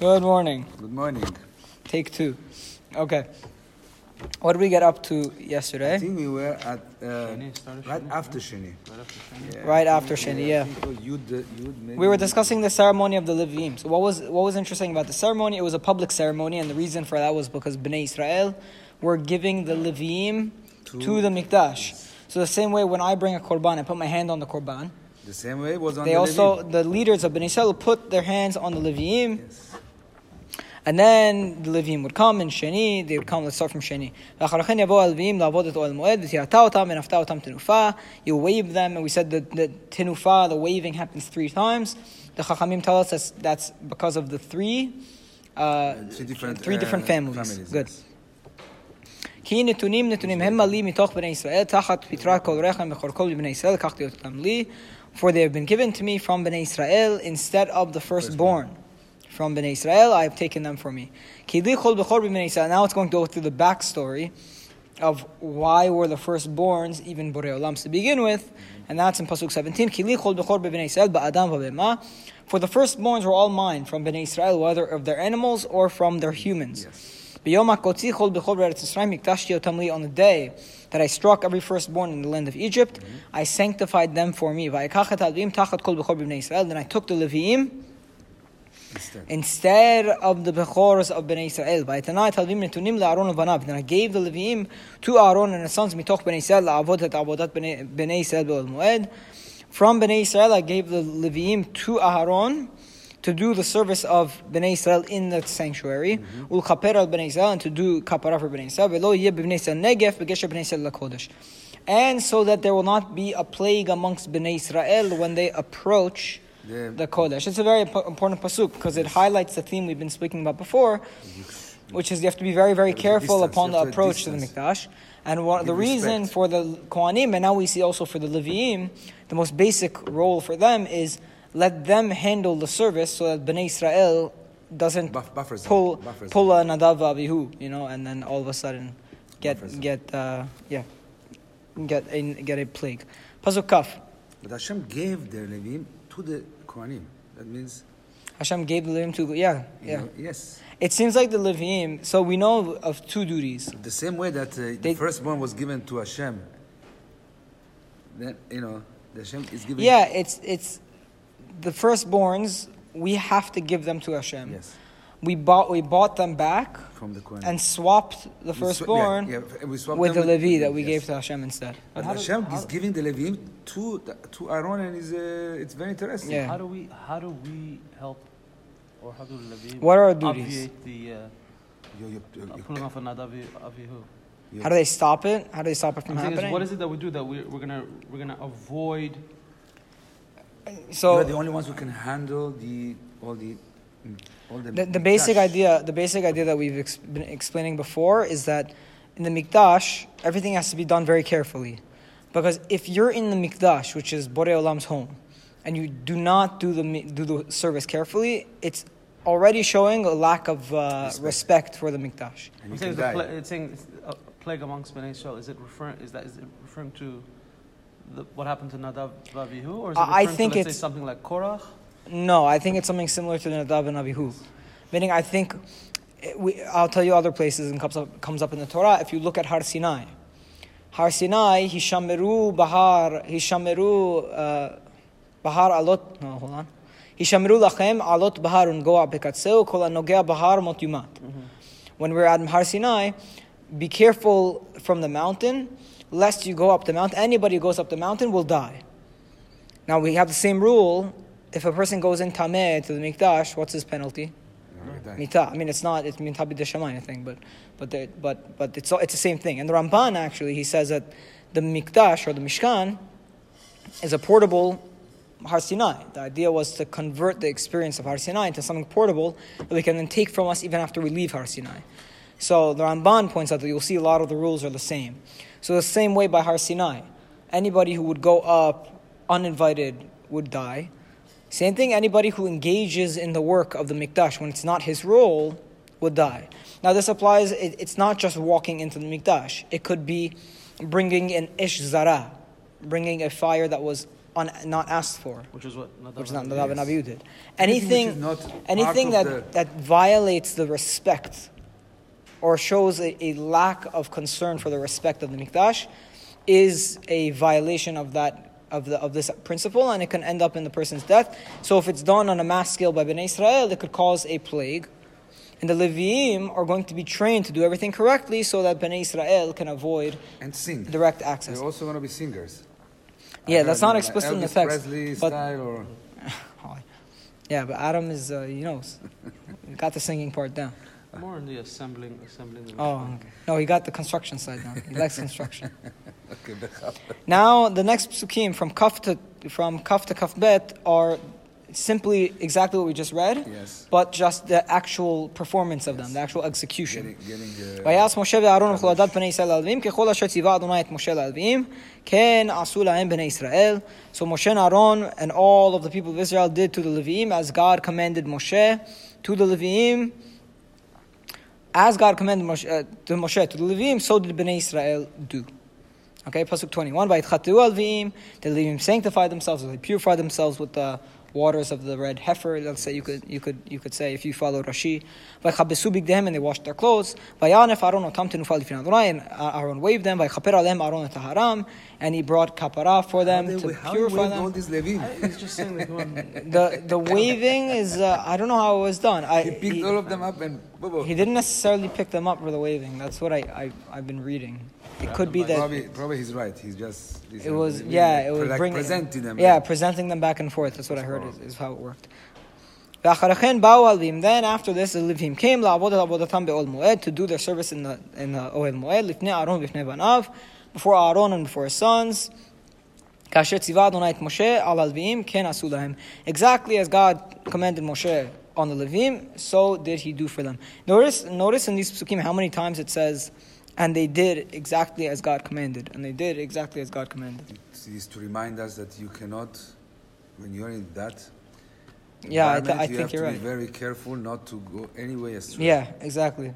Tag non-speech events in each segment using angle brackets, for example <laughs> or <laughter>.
Good morning. Good morning. Take two. Okay. What did we get up to yesterday? I think we were at uh, Shani, right Shani? after Shani. Yeah. Right after Shani, yeah. I think it was Yud, Yud maybe. We were discussing the ceremony of the Levim. So what was what was interesting about the ceremony? It was a public ceremony, and the reason for that was because Bnei Israel were giving the Levim to, To- the Mikdash. So the same way when I bring a korban, I put my hand on the korban. the same way it was on They the also Levim. the leaders of Bnei Israel put their hands on the Levim. Yes. And then the Levim would come in Sheni, they would come, let's start from Sheni. ואחר לכן יבואו הלוויים לעבוד את אוהל מועד, ותירתה אותם ונפתה אותם תנופה. You wave them, and we said that the tenufa, the waving happens three times. The Chachamim tell us that's, that's because of the three, uh, Three different, three uh, different families. families, Good. yes. כי נתונים נתונים הם לי מתוך בני ישראל, תחת פטרת כל רחם וכל כל בני ישראל, לקחתי אותם לי, for they have been given to me from בני ישראל instead of the firstborn. from Bnei Israel, I have taken them for me. Now it's going to go through the backstory of why were the firstborns even Borei olam to begin with, and that's in Pasuk 17. For the firstborns were all mine from Bnei Israel, whether of their animals or from their humans. Yes. On the day that I struck every firstborn in the land of Egypt, mm-hmm. I sanctified them for me. Then I took the Levi'im instead, of the Bechoros of Bnei Israel. By tonight, Halvim Netunim Aaron Vanav. Then I gave the Levim to Aaron and his sons mitoch Bnei Israel la'avod et avodat Bnei Israel be'ol Moed. From Bnei Israel, I gave the Levim to Aaron to do the service of Bnei Israel in the sanctuary, mm-hmm. ul kaper al Bnei Israel, and to do kapara for Bnei Israel, velo yeh Bnei Israel negef b'gesher Bnei Israel lakodesh, and so that there will not be a plague amongst Bnei Israel when they approach the- the Kodesh. It's a very important pasuk because it highlights the theme we've been speaking about before, which is you have to be very, very careful distance. upon the approach to the. Mikdash. And one, the Give reason respect. for the Kohanim, and now we see also for the Leviim, the most basic role for them is let them handle the service so that Bnei Israel doesn't Buff- buffers them. pull Buffers pull a Nadav Avihu, you know, and then all of a sudden get Buffers get uh, yeah get a get a plague. Pasuk Kaf. But Hashem gave the Levim to the Kohanim. That means, Hashem gave the Leviim to yeah yeah. know, yes. It seems like the Leviim. So we know of two duties. The same way that uh, They- the firstborn was given to Hashem, then, you know, the Hashem is giving. Yeah, it's it's the firstborns. We have to give them to Hashem. Yes. We bought we bought them back From the Kohanim. and swapped the We swa- firstborn yeah, yeah, we with the them Levi that we yes. gave to Hashem instead. But And how does- Hashem giving the Levim to to Aaron, and is uh, it's very interesting. Yeah. How do we how do we help or how do Levim What are our duties? obviate the uh, You, you, you, uh, you- pulling off a Nadav Avihu? you- How do they stop it? How do they stop it from I'm is, happening? what is it that we do that we're, we're gonna we're gonna avoid so we're the only ones who can handle the all the all the. The, the basic idea, the basic idea that we've ex- been explaining before is that in the mikdash, everything has to be done very carefully, because if you're in the mikdash, which is Borei Olam's home, and you do not do the do the service carefully, it's already showing a lack of uh, Respect. respect. for the mikdash. And I'm you saying can it's, a it's saying it's a plague amongst Bnei Israel. Is it referring? Is that is it referring to the, what happened to Nadav Avihu, or is it I- I referring think to let's say something like Korach? No, I think it's something similar to the Nadav and Abihu. Meaning, I think it, we, I'll tell you other places and comes up, comes up in the Torah. If you look at Har Sinai, Har Sinai, Hishameru Bahar, Hishameru uh, Bahar Alot. No, hold on. Hishameru lachem alot bahar ungoa bekatseu kol anogea bahar mot yumat. When we're at Har Sinai, be careful from the mountain, lest you go up the mountain. Anybody who goes up the mountain will die. Now we have the same rule. If a person goes in tameh to the mikdash, what's his penalty? Mita. I mean, it's not. It's mita b'deshamayim, I think, but but the, but but it's it's the same thing. And the Ramban actually he says that the mikdash or the mishkan is a portable Har Sinai. The idea was to convert the experience of Har Sinai into something portable that we can then take from us even after we leave Har Sinai. So the Ramban points out that you'll see a lot of the rules are the same. So the same way by Har Sinai, anybody who would go up uninvited would die. Same thing, anybody who engages in the work of the Mikdash when it's not his role would die. Now, this applies, it, it's not just walking into the Mikdash, it could be bringing an ish zara, bringing a fire that was un, not asked for, Which is what Nadav which is not and Nadav and Yes. Abihu did. Anything Anything, which is not anything that, the- that violates the respect or shows a, a lack of concern for the respect of the mikdash is a violation of that of the of this principle, and it can end up in the person's death. So if it's done on a mass scale by Bnei Israel, it could cause a plague. And the Leviim are going to be trained to do everything correctly so that Bnei Israel can avoid And sing. direct access. They're also going to be singers. Yeah, I that's not explicit in the text, Presley but- style or <laughs> Yeah, but Adam is, uh, you know, <laughs> got the singing part down. More in the assembling, assembling. The Oh, okay. No, he got the construction side down. He likes construction. okay, <laughs> bechap. Now, the next psukim from Kaf to, from Kaf to Kaf Bet are simply exactly what we just read, Yes. but just the actual performance of them, the actual execution. Getting, getting uh, ויעש משה ואהרון וכלולדת בני ישראל ללווים ככל אשר ציווה אדוני את משה ללווים כן עשו להם בני ישראל So Moshe and Aaron and all of the people of Israel did to the Leviim as God commanded Moshe to the Leviim as God commanded Moshe, uh, to Moshe to the Levim, so did Bnei Israel do Okay, Pasuk 21. Vayitchatu alviim. The Levim sanctify themselves, they purify themselves with the waters of the red heifer. Let's say you could, you could, you could say if you follow Rashi. Vaychabesu bigdehem, and they washed their clothes. Vayanef Aaron otam tenufal lifnei Adonai, and Aaron waved them. Vaychaper alem Aaron taharam, and he brought kapara for them how to they, how purify they all them. these Levim. He's just saying that <laughs> you. The the waving is uh, I don't know how it was done. I, He picked all of them up and he didn't necessarily pick them up for the waving. That's what I, I have been reading. It yeah, could be that probably, probably he's right. He's just he's it was really, yeah it was like bringing, presenting them yeah presenting them back and forth. That's what I heard is, is, how it worked. Then after this, the Levim came to do their service in the in the Ohel Moed before Aaron and before his sons. Exactly as God commanded Moshe on the Levim, so did he do for them. Notice, notice in these psukim how many times it says, and they did exactly as God commanded, and they did exactly as God commanded. It is to remind us that you cannot, when you're in that. Yeah, I, th- I you think have you're to right. be very careful not to go any way astray. Yeah, exactly.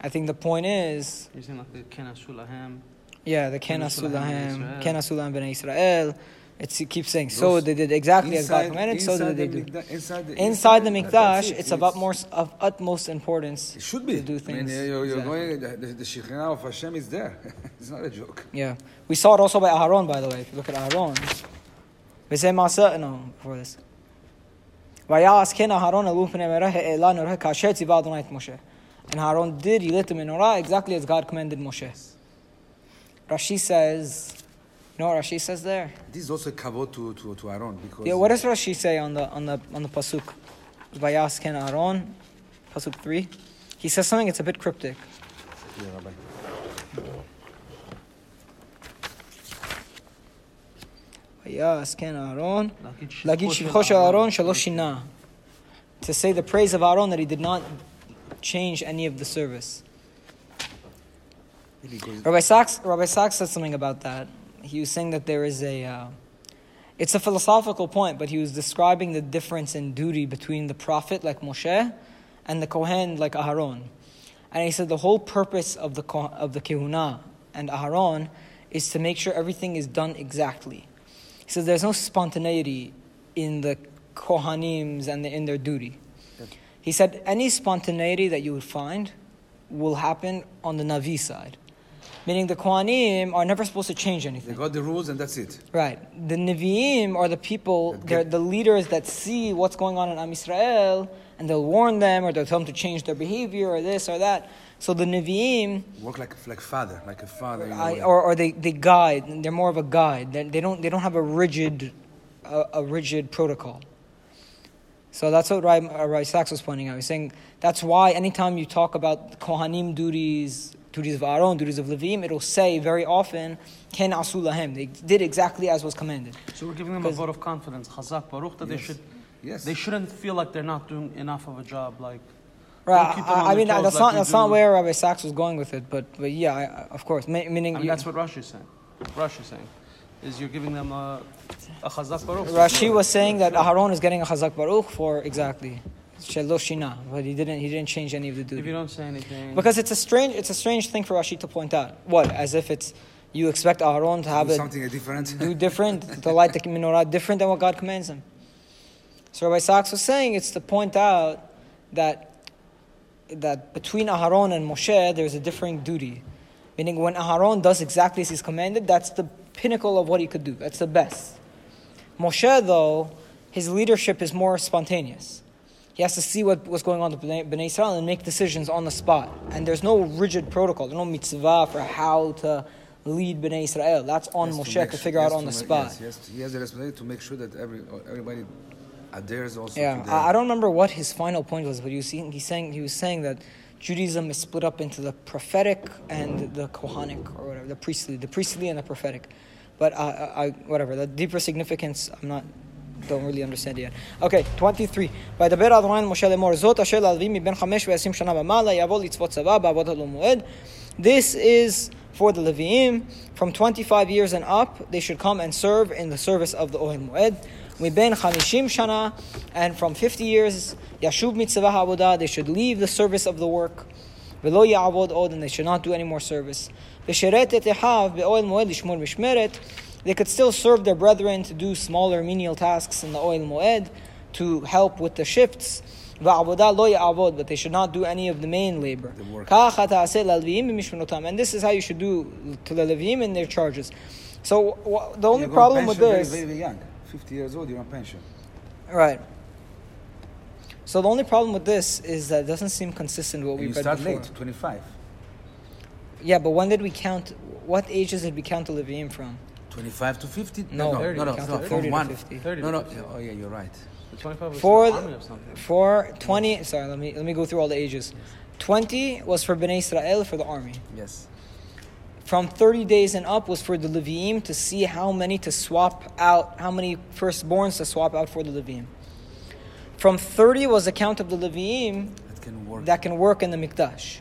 I think the point is, You're saying like the Kena Shulahem. yeah, the Ken Ken Asulahem Asulahem, Israel. Ken Asulahem ben Israel. It's, it keeps saying, so they did exactly inside, as God commanded, so did they do. Inside, the, inside the Mikdash, it, it's, about more, of utmost importance it should be. to do things. I mean, you're, you're exactly. going, the, the Shekhinah of Hashem is there. <laughs> it's not a joke. Yeah. We saw it also by Aharon, by the way. If you look at Aharon, we say Masa, no, before this. And Aaron did, he lit the menorah exactly as God commanded Moshe. Rashi says, you know what Rashi says there? This is also kavod to, to, to Aaron because yeah. What does Rashi say on the on the on the pasuk? Vayasken Aaron, pasuk three. He says something. It's a bit cryptic. Yeah, Rabbi. Aaron, Aaron. To say the praise of Aaron that he did not change any of the service. Rabbi Sacks, Rabbi Sacks said something about that. He was saying that there is a, uh, it's a philosophical point, but he was describing the difference in duty between the prophet like Moshe and the Kohen like Aharon. And he said the whole purpose of the of the Kehuna and Aharon is to make sure everything is done exactly. He says there's no spontaneity in the Kohanims and the, in their duty. He said any spontaneity that you would find will happen on the Navi side. Meaning the Kohanim are never supposed to change anything. they got the rules and that's it. Right. The Nevi'im are the people, they're the leaders that see what's going on in Am Yisrael and they'll warn them or they'll tell them to change their behavior or this or that. So the Nevi'im, Work like like father, like a father. I, or, or they, they guide, they're more of a guide. They, they, don't, they don't have a rigid, a, a rigid protocol. So that's what Rai, uh, Rai Sacks was pointing out. He's saying that's why anytime you talk about Kohanim duties, duties of Aaron, duties of Levim, it'll say very often, Ken asu lahem. They did exactly as was commanded. So we're giving them a Because- vote of confidence, Chazak Baruch, that they should yes. they shouldn't feel like they're not doing enough of a job. Like Right. keep them on I, I mean, that's like not we that's not where Rabbi Sacks was going with it, but but yeah, I, I- of course. Ma- meaning, I mean, you- that's what Rashi is saying. Rashi is saying is you're giving them a, a Chazak Baruch. Rashi was saying that Aharon is getting a Chazak Baruch for exactly Sheloshina, but he didn't he didn't change any of the If you don't say anything, because it's a strange it's a strange thing for Rashi to point out. What as if it's you expect Aaron to have Do it something different. do different, <laughs> to light the menorah different than what God commands him. So Rabbi Sacks was saying it's to point out that that between Aharon and Moshe there's a differing duty. Meaning when Aharon does exactly as he's commanded, that's the pinnacle of what he could do. That's the best. Moshe though, his leadership is more spontaneous. He has to see what, what's going on with Bnei Israel and make decisions on the spot. And there's no rigid protocol, there's no mitzvah for how to lead Bnei Israel. That's on He Moshe make to figure out on the spot. Yes, he, has to- he has the responsibility to make sure that every everybody adheres also. Yeah, to I I don't remember what his final point was, but he was saying, he's saying he was saying that Judaism is split up into the prophetic and the Kohanic or whatever, the priestly, the priestly and the prophetic. But uh, I, I, whatever, the deeper significance, I'm not, don't really understand it yet. Okay, 23. וידבר אדוני אל משה לאמור, זאת אשר ללווים מבין חמש ועשרים שנה ומעלה, יבוא לצוות צבא בעבודת המועד. This is for the Leviim, from 25 years and up, they should come and serve in the service of the Ohel Moed. מבין 50 שנה, and from 50 years, ישוב מצבא העבודה, they should leave the service of the work. ולא יעבוד עוד, and they should not do any more service. ושירת את אחיו באוהל מועד לשמור משמרת, they could still serve their brethren to do smaller menial tasks in the ohel moed to help with the shifts. But they should not do any of the main labor. The and this is how you should do to the Levim in their charges. So the only problem with this. Very, very young, 50 years old, you're on pension. Right. So the only problem with this is that it doesn't seem consistent with what and we you read start before. late, 25. Yeah, but when did we count? What ages did we count the levim from? 25 to 50? No, no, 30, no, no, counted no, from to one. 50. 30 No, no, 50. oh yeah, you're right. The 25 was For the army of something. For 20, sorry, let me, let me go through all the ages. 20 was for Bnei Israel for the army. Yes. From 30 days and up was for the Leviim to see how many to swap out, how many firstborns to swap out for the Leviim. From 30 was the count of the Leviim That can work. that can work in the Mikdash.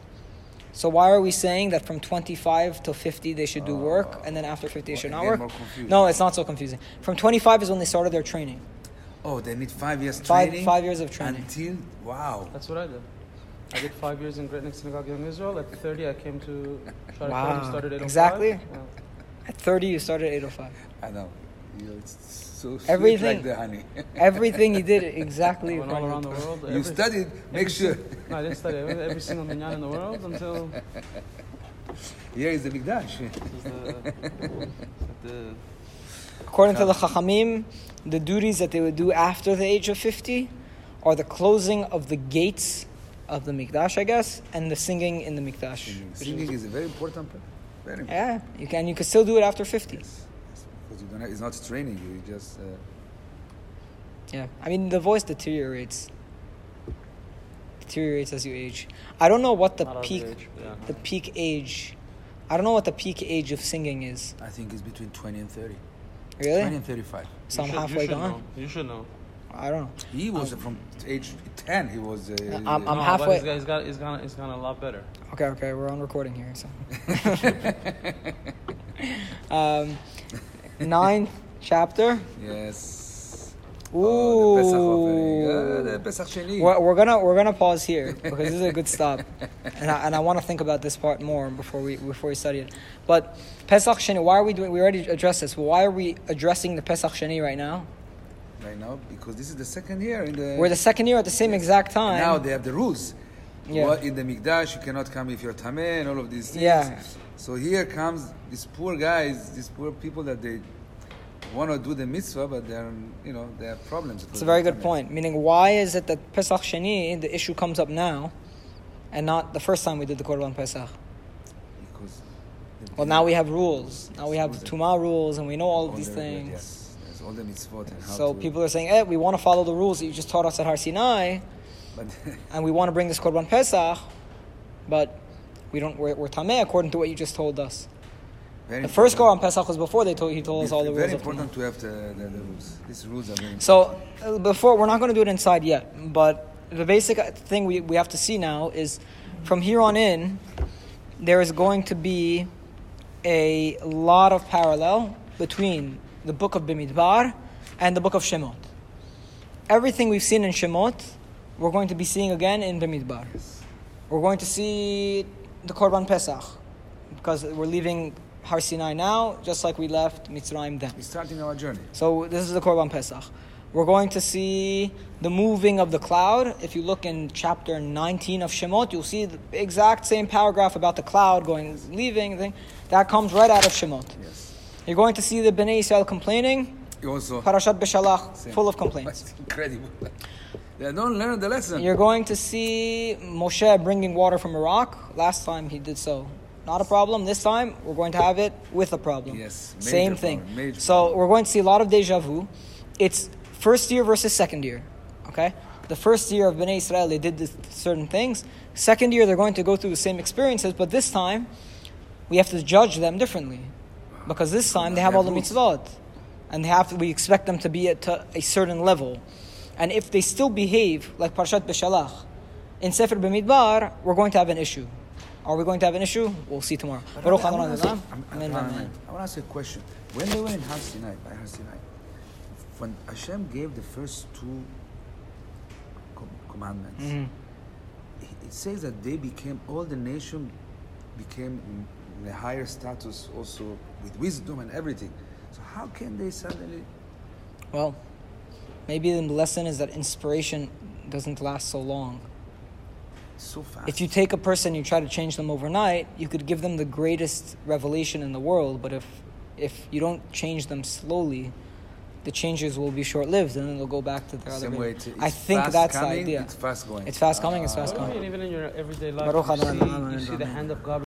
So why are we saying that from 25 to 50 they should do oh. work and then after 50 they should not work? No, it's not so confusing. From 25 is when they started their training. oh, they need five years Five- training? five years of training. Until, wow. That's what I did. I did five years in Great Neck Synagogue in Israel. At 30, I came to Shara Wow. Wow. started at 805. Exactly. Yeah. At 30 you started at 805. I know. You, it's so sweet Everything. like the honey. <laughs> Everything he did exactly I went all around the plan. world. you every- studied, make every sure. sing- No, I didn't study every, every single minyan in the world until <laughs> Here is the Mikdash. it was the, the According to the Chachamim, the duties that they would do after the age of 50 are the closing of the gates of the Mikdash, I guess, and the singing in the Mikdash. Singing, Singing is a very important part. Very important. Yeah, you can. You can still do it after 50. Yes. Because you don't have, it's not training you, you just. Uh, Yeah, I mean the voice deteriorates. Deteriorates as you age. I don't know what the not our peak, age, yeah. the peak age. I don't know what the peak age of singing is. I think it's between 20 and 30. Really? 20 and 35. So I'm You should- halfway you gone. Know. You should know. I don't know. He was from age 10, he was. Uh, I'm- I'm no, halfway- But he's got, he's got, he's got, he's got a lot better. Okay, okay, we're on recording here. So, <laughs> <laughs> um, ninth chapter. yes. Ooh, Oh, the Pesach offering. Uh, the Pesach Sheni. we're, we're gonna we're gonna pause here because this is a good stop, <laughs> and I, and I want to think about this part more before we before we study it. But Pesach Sheni, why are we doing? We already addressed this. Why are we addressing the Pesach Sheni right now? Right now, because this is the second year in the. We're the second year at the same exact time. Now they have the rules. Yeah. What in the Mikdash you cannot come if you're tameh and all of these things. Yeah. So here comes these poor guys, these poor people that they want to do the mitzvah, but they're you know they have problems. It's a very good point. Meaning, why is it that Pesach Sheni the issue comes up now, and not the first time we did the Korban Pesach? Because Well, now we have rules. Now we have Tuma rules, and we know all of all these things. Yes, yes, all the mitzvot and how So people are saying, "Eh, we want to follow the rules that you just taught us at Har Sinai, But <laughs> and we want to bring this Korban Pesach, but we don't. We're, we're tameh according to what you just told us. very The first important. on Pesach was before they told he told us all the very rules. Of important to have the, the, the rules. These rules are very important. So uh, before we're not going to do it inside yet, but the basic thing we, we have to see now is from here on in, there is going to be a lot of parallel between the book of Bimidbar and the book of Shemot. Everything we've seen in Shemot, we're going to be seeing again in Bimidbar. We're going to see the Korban Pesach because we're leaving Har Sinai now, just like we left Mitzrayim then. We're starting our journey. So this is the Korban Pesach. We're going to see the moving of the cloud. If you look in chapter 19 of Shemot, you'll see the exact same paragraph about the cloud going, leaving. Thing. That comes right out of Shemot. Yes. You're going to see the Bnei Israel complaining. You also. Parashat Beshalach, Same. full of complaints. It's <laughs> incredible. They don't learn the lesson. You're going to see Moshe bringing water from a rock. Last time he did so. Not a problem. This time we're going to have it with a problem. Yes, Same thing. problem, so problem. we're going to see a lot of deja vu. It's first year versus second year. Okay? The first year of Bnei Israel, they did this, certain things. Second year, they're going to go through the same experiences, but this time, we have to judge them differently. Because this time, they have all the mitzvot. And they have to, we expect them to be at a certain level. And if they still behave like Parshat Beshalach, in Sefer B'midbar, we're going to have an issue. Are we going to have an issue? We'll see tomorrow. I, I, want to ask, I, want to ask you a question. When they were in Har Sinai, by Har Sinai, when Hashem gave the first two com- commandments, Mhm. it says that they became all the nation became in a higher status also with wisdom and everything. So how can they suddenly? Well, maybe the lesson is that inspiration doesn't last so long. So fast. If you take a person, you try to change them overnight, you could give them the greatest revelation in the world, but if if you don't change them slowly, the changes will be short-lived, and then they'll go back to their other. Same way. way it's, I think fast that's coming, the idea. It's fast going. It's fast coming. It's fast What do you coming. mean, even in your everyday life, you see, you see the hand of God